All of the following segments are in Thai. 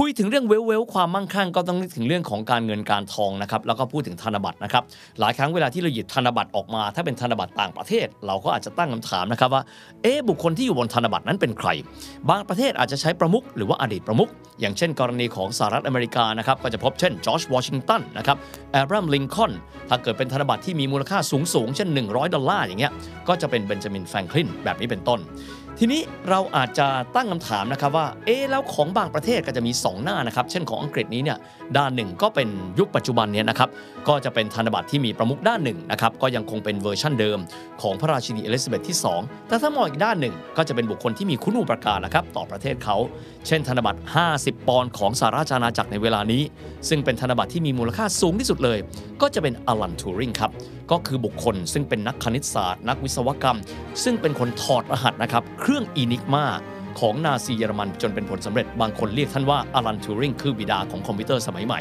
คุยถึงเรื่องเวลเวลความมั่งคั่งก็ต้องนึกถึงเรื่องของการเงินการทองนะครับแล้วก็พูดถึงธนบัตรนะครับหลายครั้งเวลาที่เราหยิบธนบัตรออกมา ถ้าเป็นธนบัตรต่างประเทศ เราก็อาจจะตั้งคำถามนะครับว่าเอ๊ะบุคคลที่อยู่บนธนบัตรนั้นเป็นใคร บางประเทศอาจจะใช้ประมุขหรือว่าอดีตประมุขอย่างเช่น กรณีของสหรัฐอเมริกานะครับก็จะพบเช่นจอร์จวอชิงตันนะครับแอบรามลิงคอนถ้าเกิดเป็นธนบัตรที่มีมูลค่าสูงสูงเช่น 100 ดอลลาร์อย่างเงี้ยก็จะเป็นเบนจามินแฟรงคลินแบบนี้เป็นต้น ทีนี้เราอาจจะตั้งคำถามนะครับว่า เอ๊แล้วของบางประเทศก็จะมี 2 หน้านะครับ เช่นของอังกฤษนี้เนี่ย ด้านหนึ่งก็เป็นยุคปัจจุบันเนี้นะครับ ก็จะเป็นธนบัตรที่มีประมุขด้านหนึ่งนะครับ ก็ยังคงเป็นเวอร์ชั่นเดิม ของพระราชินีเอลิซาเบธที่ 2 แต่ถ้ามองอีกด้านหนึ่ง ก็จะเป็นบุคคลที่มีคุณูปการนะครับต่อประเทศเขา เช่น ธนบัตร 50 ปอนด์ของสหราชอาณาจักรในเวลานี้ ซึ่งเป็นธนบัตรที่มีมูลค่าสูงที่สุดเลย ก็จะเป็นอลันทูริงครับ ก็คือบุคคลซึ่งเป็นนักคณิตศาสตร์ นักวิศวกรรม ซึ่งเป็นคนถอดรหัสนะครับเครื่องอีนิกมาของนาซีเยอรมันจนเป็นผลสำเร็จบางคนเรียกท่านว่าอลันทูริงคือบิดาของคอมพิวเตอร์สมัยใหม่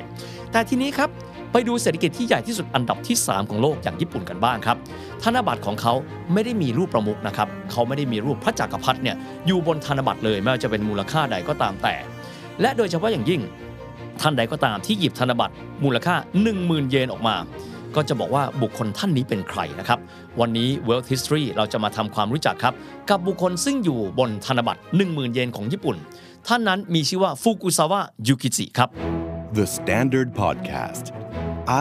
แต่ทีนี้ครับ ไปดูเศรษฐกิจที่ใหญ่ที่สุดอันดับที่ 3 ของโลกอย่างญี่ปุ่นกันบ้างครับ ธนบัตรของเขาไม่ได้มีรูปประมุขนะครับ เขาไม่ได้มีรูปพระจักรพรรดิเนี่ยอยู่บนธนบัตรเลยไม่ว่าจะเป็นมูลค่าใดก็ตามแต่ และโดยเฉพาะอย่างยิ่งท่านใดก็ตามที่หยิบธนบัตรมูลค่า 10,000 เยนออกมา ก็จะบอกว่าบุคคลท่านนี้เป็นใครนะครับ วันนี้ Wealth History เราจะมาทำความรู้จักครับ กับบุคคลซึ่งอยู่บนธนบัตร 10,000 เยนของญี่ปุ่น ท่านนั้นมีชื่อว่าฟุกุซาวะยูกิจิครับ The Standard Podcast.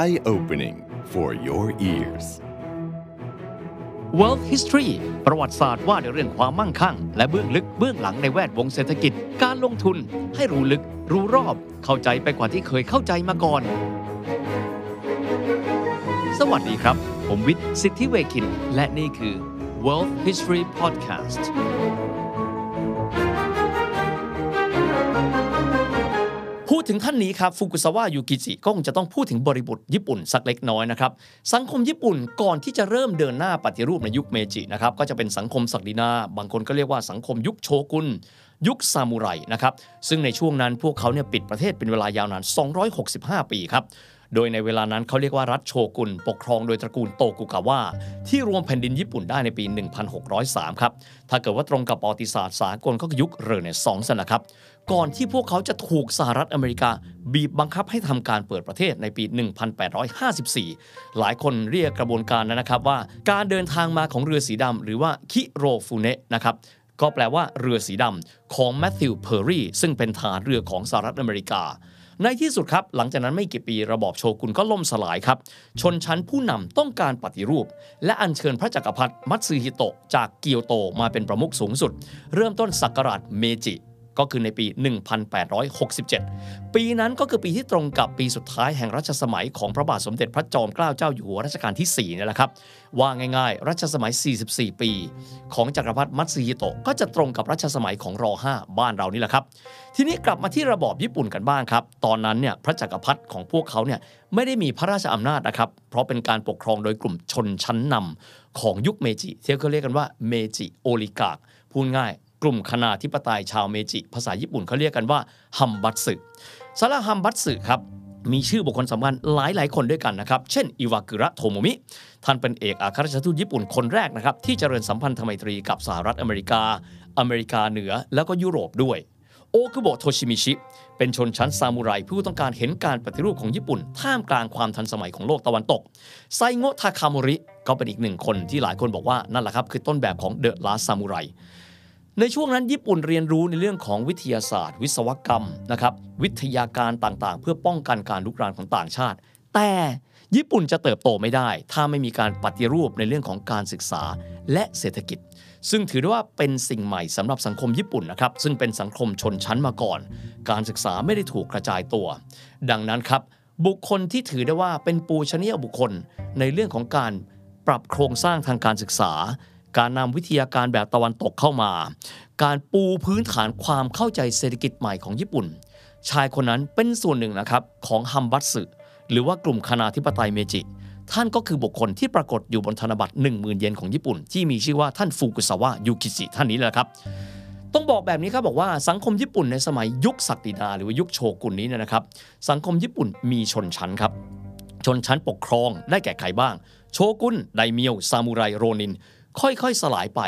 Eye opening for your ears. Wealth History ประวัติศาสตร์ว่าในเรื่องความมั่งคั่ง และเบื้องลึกเบื้องหลังในแวดวงเศรษฐกิจ การลงทุนให้รู้ลึก รู้รอบ เข้าใจไปกว่าที่เคยเข้าใจมาก่อน สวัสดีครับ ผมวิทย์สิทธิเวคิน และนี่คือ Wealth History Podcast พูดถึงท่านนี้ครับฟุกุซาวะยูกิจิก็คงจะต้องพูดถึงบริบทญี่ปุ่นสักเล็กน้อยนะครับ สังคมญี่ปุ่นก่อนที่จะเริ่มเดินหน้าปฏิรูปในยุคเมจินะครับ ก็จะเป็นสังคมศักดินา บางคนก็เรียกว่าสังคมยุคโชกุนยุคซามูไรนะครับ ซึ่งในช่วงนั้นพวกเขาเนี่ยปิดประเทศเป็นเวลายาวนาน 265 ปีครับ โดยในเวลานั้นเขาเรียกว่ารัฐโชกุนปกครองโดยตระกูลโตกุกาวะที่รวมแผ่นดินญี่ปุ่นได้ในปี 1603 ครับ ถ้าเกิดว่าตรงกับประวัติศาสตร์สากลก็ยุคเรเนซองส์นะครับ ก่อนที่พวกเขาจะถูกสหรัฐอเมริกา บีบบังคับให้ทำการเปิดประเทศในปี 1854 หลายคนเรียกกระบวนการนั้นนะครับว่า การเดินทางมาของเรือสีดำหรือว่าคิโรฟูเนะนะครับก็แปลว่าเรือสีดำของแมทธิวเพอร์รีซึ่งเป็นทหารเรือของสหรัฐอเมริกา ในที่สุดครับ หลังจากนั้นไม่กี่ปีระบอบโชกุนก็ล่มสลายครับ ชนชั้นผู้นำต้องการปฏิรูป และอัญเชิญพระจักรพรรดิมัตสึฮิโตะจากเกียวโตมาเป็นประมุขสูงสุด เริ่มต้นศักราชเมจิ ก็คือในปี 1867 ปีนั้นก็คือปีที่ตรงกับปีสุดท้ายแห่งรัชสมัยของพระบาทสมเด็จพระจอมเกล้าเจ้าอยู่หัวรัชกาลที่4นี่แหละครับ ว่าง่ายๆ รัชสมัย 44 ปี ของจักรพรรดิมัตสึฮิโตะก็จะตรงกับรัชสมัยของร5บ้านเรานี่แหละครับ ทีนี้กลับมาที่ระบอบญี่ปุ่นกันบ้างครับ ตอนนั้นเนี่ยพระจักรพรรดิของพวกเขาเนี่ยไม่ได้มีพระราชอำนาจนะครับ เพราะเป็นการปกครองโดยกลุ่มชนชั้นนำของยุคเมจิที่เขาเรียกกันว่า Meiji oligarch พูดง่าย กลุ่มคณาธิปไตยชาวเมจิ ภาษาญี่ปุ่นเขาเรียกกันว่าฮัมบัตสึสาระฮัมบัตสึครับมีชื่อบุคคลสำคัญหลายหลายคนด้วยกันนะครับ เช่น อิวากุระโทโมมิ ท่านเป็นเอกอัครราชทูตญี่ปุ่นคนแรกนะครับ ที่เจริญสัมพันธไมตรีกับสหรัฐอเมริกา อเมริกาเหนือ แล้วก็ยุโรปด้วย โอคุโบะโทชิมิชิ เป็นชนชั้นซามูไรผู้ต้องการเห็นการปฏิรูปของญี่ปุ่น ท่ามกลางความทันสมัยของโลกตะวันตก ไซโงะทาคาโมริ ก็เป็นอีกหนึ่งคนที่หลายคนบอกว่านั่นแหละครับคือต้นแบบของเดอะลาซามูไร ในช่วงนั้นญี่ปุ่นเรียนรู้ในเรื่องของวิทยาศาสตร์ วิศวกรรมนะครับวิทยาการต่างๆ เพื่อป้องกันการลุกรานของต่างชาติ แต่ญี่ปุ่นจะเติบโตไม่ได้ ถ้าไม่มีการปฏิรูปในเรื่องของการศึกษาและเศรษฐกิจ ซึ่งถือได้ว่าเป็นสิ่งใหม่สำหรับสังคมญี่ปุ่นนะครับซึ่งเป็นสังคมชนชั้นมาก่อน การศึกษาไม่ได้ถูกกระจายตัว ดังนั้นครับบุคคลที่ถือได้ว่าเป็นปูชนียบุคคลในเรื่องของการปรับโครงสร้างทางการศึกษา การนำวิทยาการแบบตะวันตกเข้ามา การปูพื้นฐานความเข้าใจเศรษฐกิจใหม่ของญี่ปุ่น ชายคนนั้นเป็นส่วนหนึ่งนะครับของฮัมบัตสึหรือว่ากลุ่มคณาธิปไตยเมจิ ท่านก็คือบุคคลที่ปรากฏอยู่บนธนบัตร 10,000 เยนของญี่ปุ่น ที่มีชื่อว่าท่านฟุกุซาวะยูกิจิท่านนี้แหละครับต้องบอกแบบนี้ครับบอกว่าสังคมญี่ปุ่นในสมัยยุคศักดินาหรือว่ายุคโชกุนนี้เนยนะครับ สังคมญี่ปุ่นมีชนชั้นครับ ชนชั้นปกครองได้แก่ใครบ้าง โชกุนไดเมียวซามูไรโรนิน ค่อยๆ สลายไป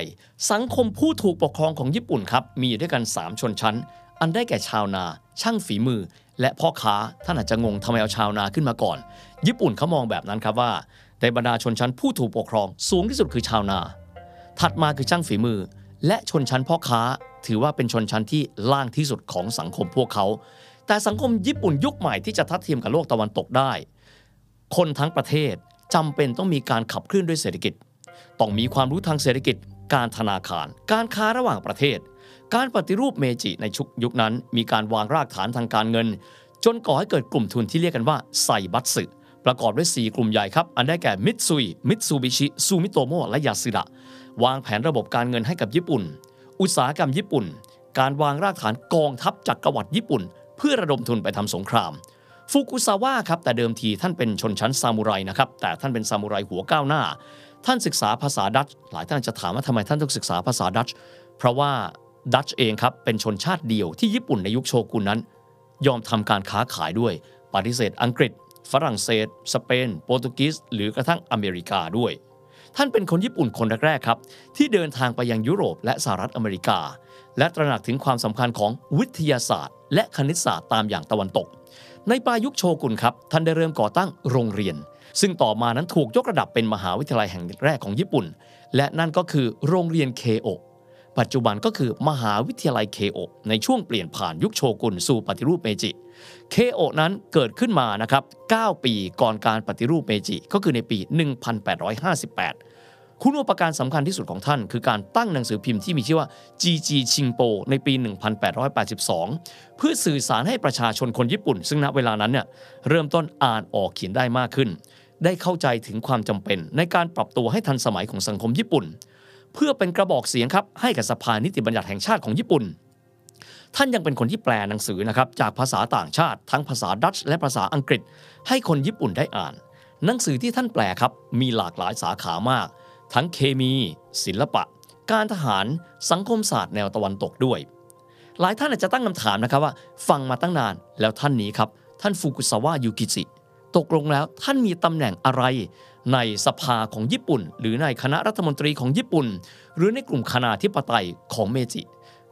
สังคมผู้ถูกปกครองของญี่ปุ่นครับ มีด้วยกัน 3 ชนชั้น อันได้แก่ชาวนา ช่างฝีมือ และพ่อค้าท่านอาจจะงงทำไมเอาชาวนาขึ้นมาก่อน ญี่ปุ่นเขามองแบบนั้นครับว่า ในบรรดาชนชั้นผู้ถูกปกครองสูงที่สุดคือชาวนา ถัดมาคือช่างฝีมือ และชนชั้นพ่อค้า ถือว่าเป็นชนชั้นที่ล่างที่สุดของสังคมพวกเขา แต่สังคมญี่ปุ่นยุคใหม่ที่จะทัดเทียมกับโลกตะวันตกได้ คนทั้งประเทศจำเป็นต้องมีการขับเคลื่อนด้วยเศรษฐกิจ ต้องมีความรู้ทางเศรษฐกิจ การธนาคาร การค้าระหว่างประเทศ การปฏิรูปเมจิในชุกยุคนั้น มีการวางรากฐานทางการเงิน จนก่อให้เกิดกลุ่มทุนที่เรียกกันว่าไซบัตสึประกอบด้วย 4 กลุ่มใหญ่ครับ อันได้แก่มิตซุยมิตซูบิชิซูมิโตโมะและยาสึดะวางแผนระบบการเงินให้กับญี่ปุ่น อุตสาหกรรมญี่ปุ่น การวางรากฐานกองทัพจักรวรรดิญี่ปุ่น เพื่อระดมทุนไปทำสงครามฟุกุซาวะครับแต่เดิมทีท่านเป็นชนชั้นซามูไรนะครับแต่ท่านเป็นซามูไรหัวก้าวหน้า ท่านศึกษาภาษาดัตช์หลายท่านจะถามว่าทำไมท่านต้องศึกษาภาษาดัตช์เพราะว่าดัตช์เองครับเป็นชนชาติเดียวที่ญี่ปุ่นในยุคโชกุนนั้น ยอมทำการค้าขายด้วย ปฏิเสธอังกฤษ ฝรั่งเศส สเปน โปรตุเกสหรือกระทั่งอเมริกาด้วย ท่านเป็นคนญี่ปุ่นคนแรกๆครับ ที่เดินทางไปยังยุโรปและสหรัฐอเมริกา และตระหนักถึงความสำคัญของวิทยาศาสตร์ และคณิตศาสตร์ตามอย่างตะวันตก ในปลายยุคโชกุนครับท่านได้เริ่มก่อตั้งโรงเรียน ซึ่งต่อมานั้นถูกยกระดับเป็นมหาวิทยาลัยแห่งแรกของญี่ปุ่น และนั่นก็คือโรงเรียนเคโอปัจจุบันก็คือมหาวิทยาลัยเคโอในช่วงเปลี่ยนผ่านยุคโชกุนสู่ปฏิรูปเมจิเคโอนั้นเกิดขึ้นมานะครับ 9 ปีก่อนการปฏิรูปเมจิ ก็คือในปี 1858 คุณอุปการสำคัญที่สุดของท่าน คือการตั้งหนังสือพิมพ์ที่มีชื่อว่า GG ชิงโปในปี 1882 เพื่อสื่อสารให้ประชาชนคนญี่ปุ่น ซึ่งณเวลานั้นเนี่ยเริ่มต้นอ่านออกเขียนได้มากขึ้น ได้เข้าใจถึงความจำเป็น ในการปรับตัวให้ทันสมัยของสังคมญี่ปุ่น เพื่อเป็นกระบอกเสียงครับให้กับสภานิติบัญญัติแห่งชาติของญี่ปุ่น ท่านยังเป็นคนที่แปลหนังสือนะครับจากภาษาต่างชาติทั้งภาษาดัตช์และภาษาอังกฤษ ให้คนญี่ปุ่นได้อ่าน หนังสือที่ท่านแปลครับมีหลากหลายสาขามาก ทั้งเคมี ศิลปะ การทหารสังคมศาสตร์แนวตะวันตกด้วย หลายท่านอาจจะตั้งคำถามนะครับว่า ฟังมาตั้งนานแล้วท่านนี้ครับท่านฟุกุซาวะยูกิจิ ตกลงแล้วท่านมีตำแหน่งอะไร ในสภาของญี่ปุ่น หรือในคณะรัฐมนตรีของญี่ปุ่น หรือในกลุ่มคณาธิปไตยของเมจิ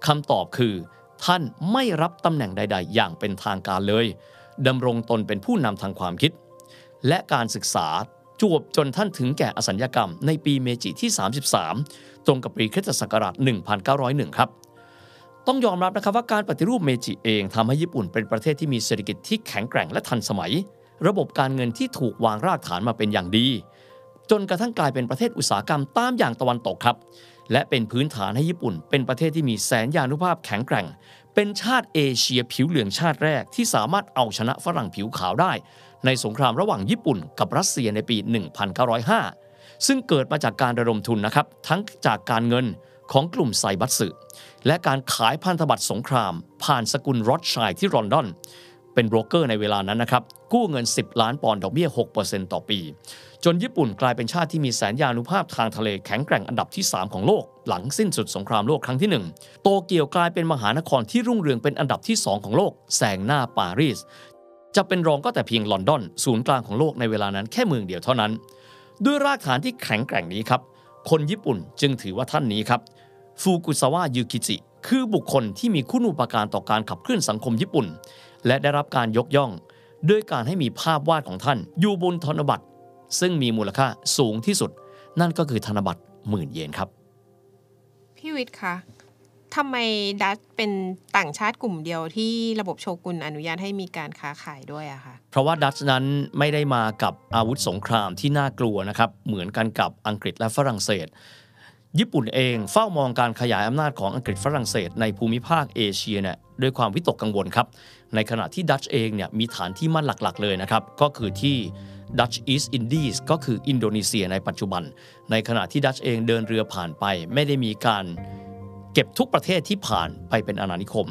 คำตอบคือ ท่านไม่รับตำแหน่งใด ๆ อย่างเป็นทางการเลยดำรงตนเป็นผู้นำทางความคิด และการศึกษาจวบจนท่านถึงแก่อสัญญกรรมในปีเมจิที่ 33 ตรงกับปีคริสตศักราช 1901 ครับ ต้องยอมรับนะครับว่าการปฏิรูปเมจิเองทำให้ญี่ปุ่นเป็นประเทศที่มีเศรษฐกิจที่แข็งแกร่งและทันสมัย ระบบการเงินที่ถูกวางรากฐานมาเป็นอย่างดี จนกระทั่งกลายเป็นประเทศอุตสาหกรรมตามอย่างตะวันตกครับ และเป็นพื้นฐานให้ญี่ปุ่น เป็นประเทศที่มีแสนยานุภาพแข็งแกร่ง เป็นชาติเอเชียผิวเหลืองชาติแรกที่สามารถเอาชนะฝรั่งผิวขาวได้ ในสงครามระหว่างญี่ปุ่นกับรัสเซียในปี 1905 ซึ่งเกิดมาจากการระดมทุนนะครับทั้งจากการเงินของกลุ่มไซบัตสึและการขายพันธบัตรสงคราม ผ่านสกุลรอดชัยที่ลอนดอน เป็นโบรกเกอร์ในเวลานั้นนะครับ กู้เงิน 10 ล้านปอนด์ดอกเบี้ย 6%ต่อปี จนญี่ปุ่นกลายเป็นชาติที่มีแสนยานุภาพทางทะเลแข็งแกร่งอันดับที่ 3 ของโลก หลังสิ้นสุดสงครามโลกครั้งที่ 1 โตเกียวกลายเป็นมหานครที่รุ่งเรืองเป็นอันดับที่ 2 ของโลกแซงหน้าปารีสจะเป็นรองก็แต่เพียงลอนดอน ศูนย์กลางของโลกในเวลานั้นแค่เมืองเดียวเท่านั้น ด้วยรากฐานที่แข็งแกร่งนี้ครับคนญี่ปุ่นจึงถือว่าท่านนี้ครับฟูกุซาวะยูกิจิคือบุคคลที่มีคุณูปการต่อการขับเคลื่อนสังคมญี่ปุ่น และได้รับการยกย่อง ด้วยการให้มีภาพวาดของท่าน อยู่บนธนบัตร ซึ่งมีมูลค่าสูงที่สุด นั่นก็คือธนบัตรหมื่นเยนครับ พี่วิทย์คะทำไมดัตช์เป็นต่างชาติกลุ่มเดียวที่ระบบโชกุนอนุญาตให้มีการค้าขายด้วยอะคะเพราะว่าดัตช์นั้นไม่ได้มากับอาวุธสงครามที่น่ากลัวนะครับ เหมือนกันกับอังกฤษและฝรั่งเศส ญี่ปุ่นเองเฝ้ามองการขยายอำนาจของอังกฤษฝรั่งเศสในภูมิภาคเอเชียเนี่ยด้วยความวิตกกังวลครับ ในขณะที่ดัตช์เองเนี่ยมีฐานที่มั่นหลักๆ เลยนะครับ ก็คือที่ดัตช์อีสต์อินดีสก็คืออินโดนีเซียในปัจจุบัน ในขณะที่ดัตช์เองเดินเรือผ่านไป ไม่ได้มีการเก็บทุกประเทศที่ผ่านไปเป็นอาณานิคม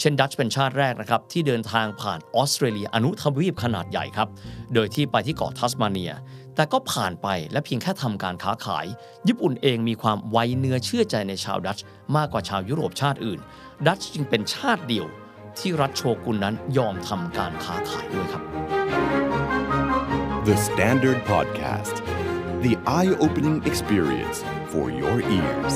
เช่น ดัตช์เป็นชาติแรกนะครับ ที่เดินทางผ่านออสเตรเลียอนุทวีปขนาดใหญ่ครับ โดยที่ไปที่เกาะทัสมาเนีย แต่ก็ผ่านไปและเพียงแค่ทำการค้าขาย ญี่ปุ่นเองมีความไว้เนื้อเชื่อใจในชาวดัตช์มากกว่าชาวยุโรปชาติอื่น ดัตช์จึงเป็นชาติเดียว ที่รัฐโชกุนนั้นยอมทำการค้าขายด้วยครับ The Standard Podcast, the eye opening experience for your ears.